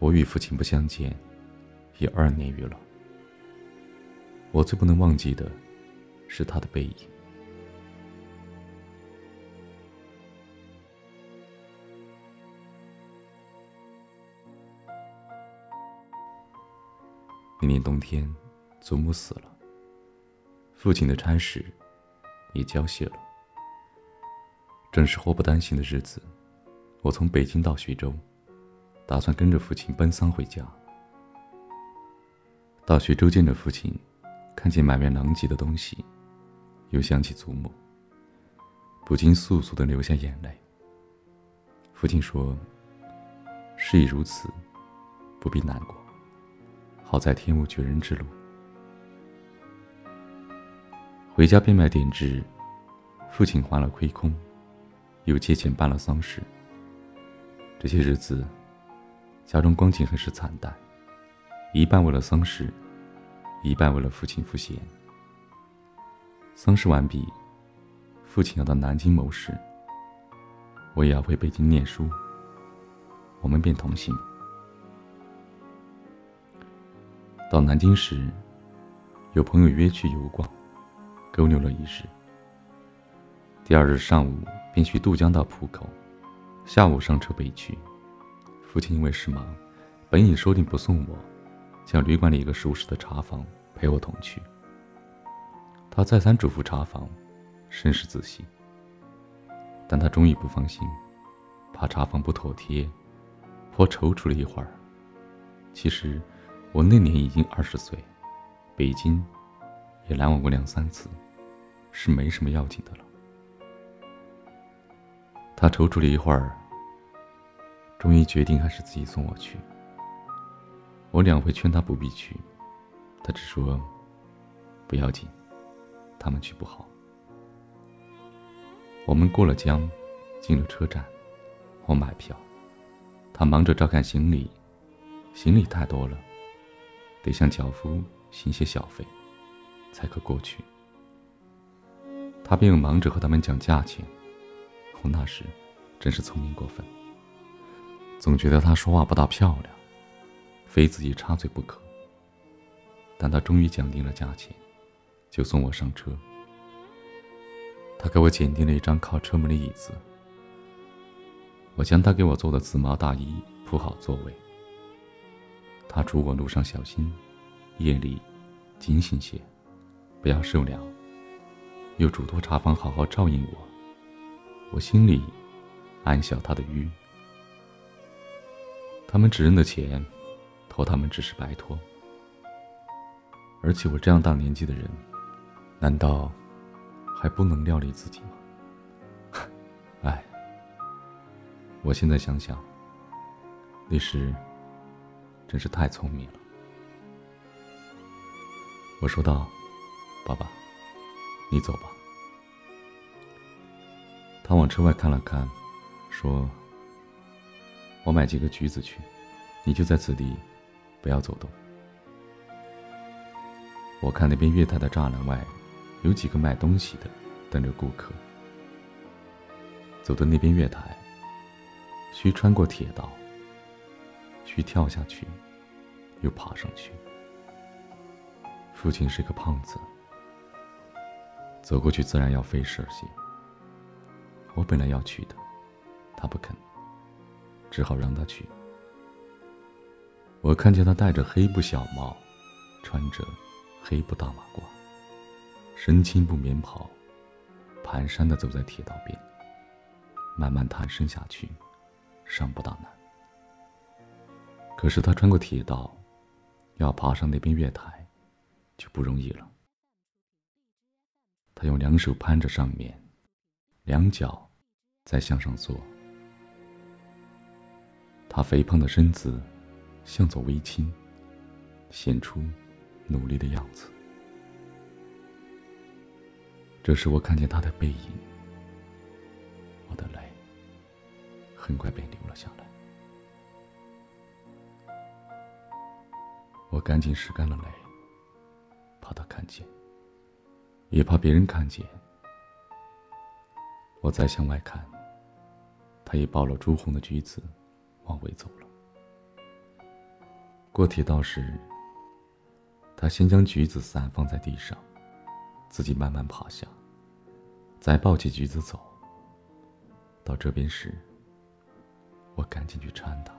我与父亲不相见，已二年余了。我最不能忘记的，是他的背影。那年冬天，祖母死了，父亲的差事也交卸了。正是祸不单行的日子，我从北京到徐州。打算跟着父亲奔丧回家。到徐州见着父亲，看见满面狼藉的东西，又想起祖母，不禁簌簌的流下眼泪。父亲说：“事已如此，不必难过。好在天无绝人之路。”回家变卖点质，父亲还了亏空，又借钱办了丧事。这些日子。家中光景很是惨淡，一半为了丧事，一半为了父亲赋闲。丧事完毕，父亲要到南京谋事，我也要回北京念书。我们便同行。到南京时，有朋友约去游逛，勾留了一日。第二日上午便去渡江到浦口，下午上车北去。父亲因为事忙，本已说定不送我，叫旅馆里一个熟识的茶房陪我同去。他再三嘱咐茶房，甚是仔细。但他终于不放心，怕茶房不妥帖，颇踌躇了一会儿。其实我那年已经二十岁，北京也来往过两三次，是没什么要紧的了。他踌躇了一会儿。终于决定还是自己送我去。我两回劝他不必去，他只说：“不要紧，他们去不好。”我们过了江，进了车站，我买票，他忙着照看行李，行李太多了，得向脚夫行些小费，才可过去。他便又忙着和他们讲价钱，我那时真是聪明过分。总觉得他说话不大漂亮，非自己插嘴不可。但他终于讲定了价钱，就送我上车。他给我拣定了一张靠车门的椅子，我将他给我做的紫毛大衣铺好座位。他嘱我路上小心，夜里警醒些，不要受凉。又嘱托茶房好好照应我。我心里暗笑他的愚。他们只认得钱，托他们只是白托。而且我这样大年纪的人，难道还不能料理自己吗？哎，我现在想想，那时真是太聪明了。我说道：“爸爸，你走吧。”他往车外看了看，说。我买几个橘子去，你就在此地，不要走动。我看那边月台的栅栏外，有几个卖东西的，等着顾客。走到那边月台，需穿过铁道，需跳下去，又爬上去。父亲是个胖子，走过去自然要费事些。我本来要去的，他不肯。只好让他去。我看见他戴着黑布小帽，穿着黑布大马褂，身青布棉袍，蹒跚的走在铁道边，慢慢探身下去，尚不大难。可是他穿过铁道，要爬上那边月台，就不容易了。他用两手攀着上面，两脚再向上坐。他肥胖的身子向左微倾，显出努力的样子。这时我看见他的背影，我的泪很快便流了下来。我赶紧拭干了泪，怕他看见，也怕别人看见。我再向外看，他已抱了朱红的橘子。往回走了，过铁道时，他先将橘子散放在地上，自己慢慢爬下，再抱起橘子走。到这边时，我赶紧去搀他。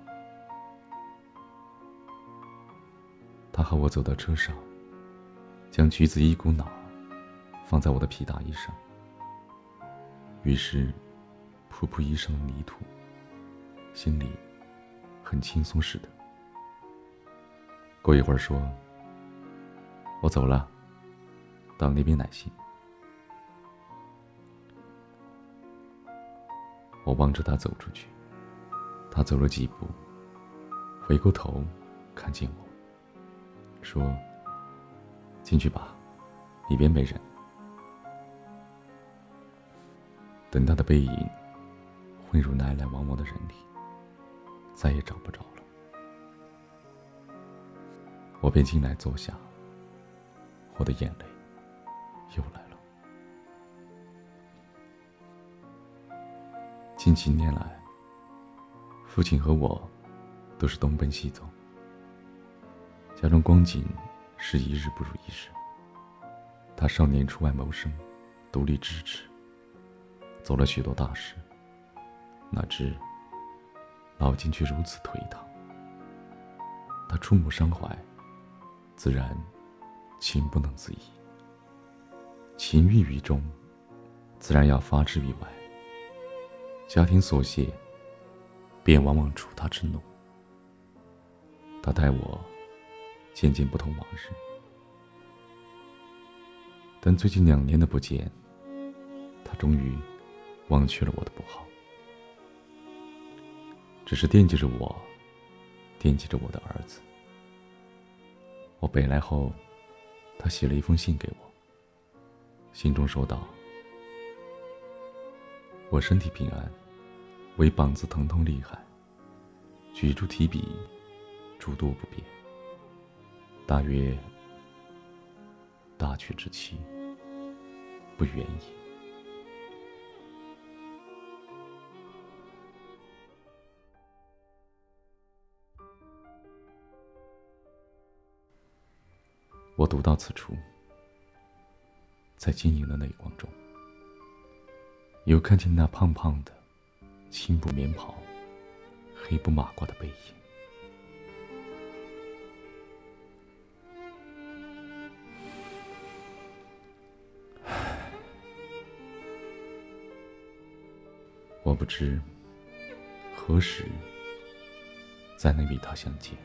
他和我走到车上，将橘子一股脑放在我的皮大衣上，于是扑扑衣上的泥土，心里很轻松似的。过一会儿说：“我走了，到那边来信。”我望着他走出去，他走了几步，回过头，看见我，说：“进去吧，里边没人。”等他的背影混入来来往往的人里，再也找不着了。我便进来坐下，我的眼泪又来了。近几年来，父亲和我都是东奔西走，家中光景是一日不如一日。他少年出外谋生，独立支持，做了许多大事，哪知老境却如此颓唐。他触目伤怀。自然，情不能自已。情郁于中，自然要发之于外。家庭琐屑，便往往触他之怒。他待我，渐渐不同往日。但最近两年的不见，他终于忘却了我的不好，只是惦记着我，惦记着我的儿子。我北来后，他写了一封信给我。信中说道：“我身体平安，唯膀子疼痛厉害，举箸提笔，诸多不便。大约大去之期，不远矣。”我读到此处，在晶莹的泪光中，又看见那胖胖的青布棉袍、黑布马褂的背影。我不知何时再能与他相见。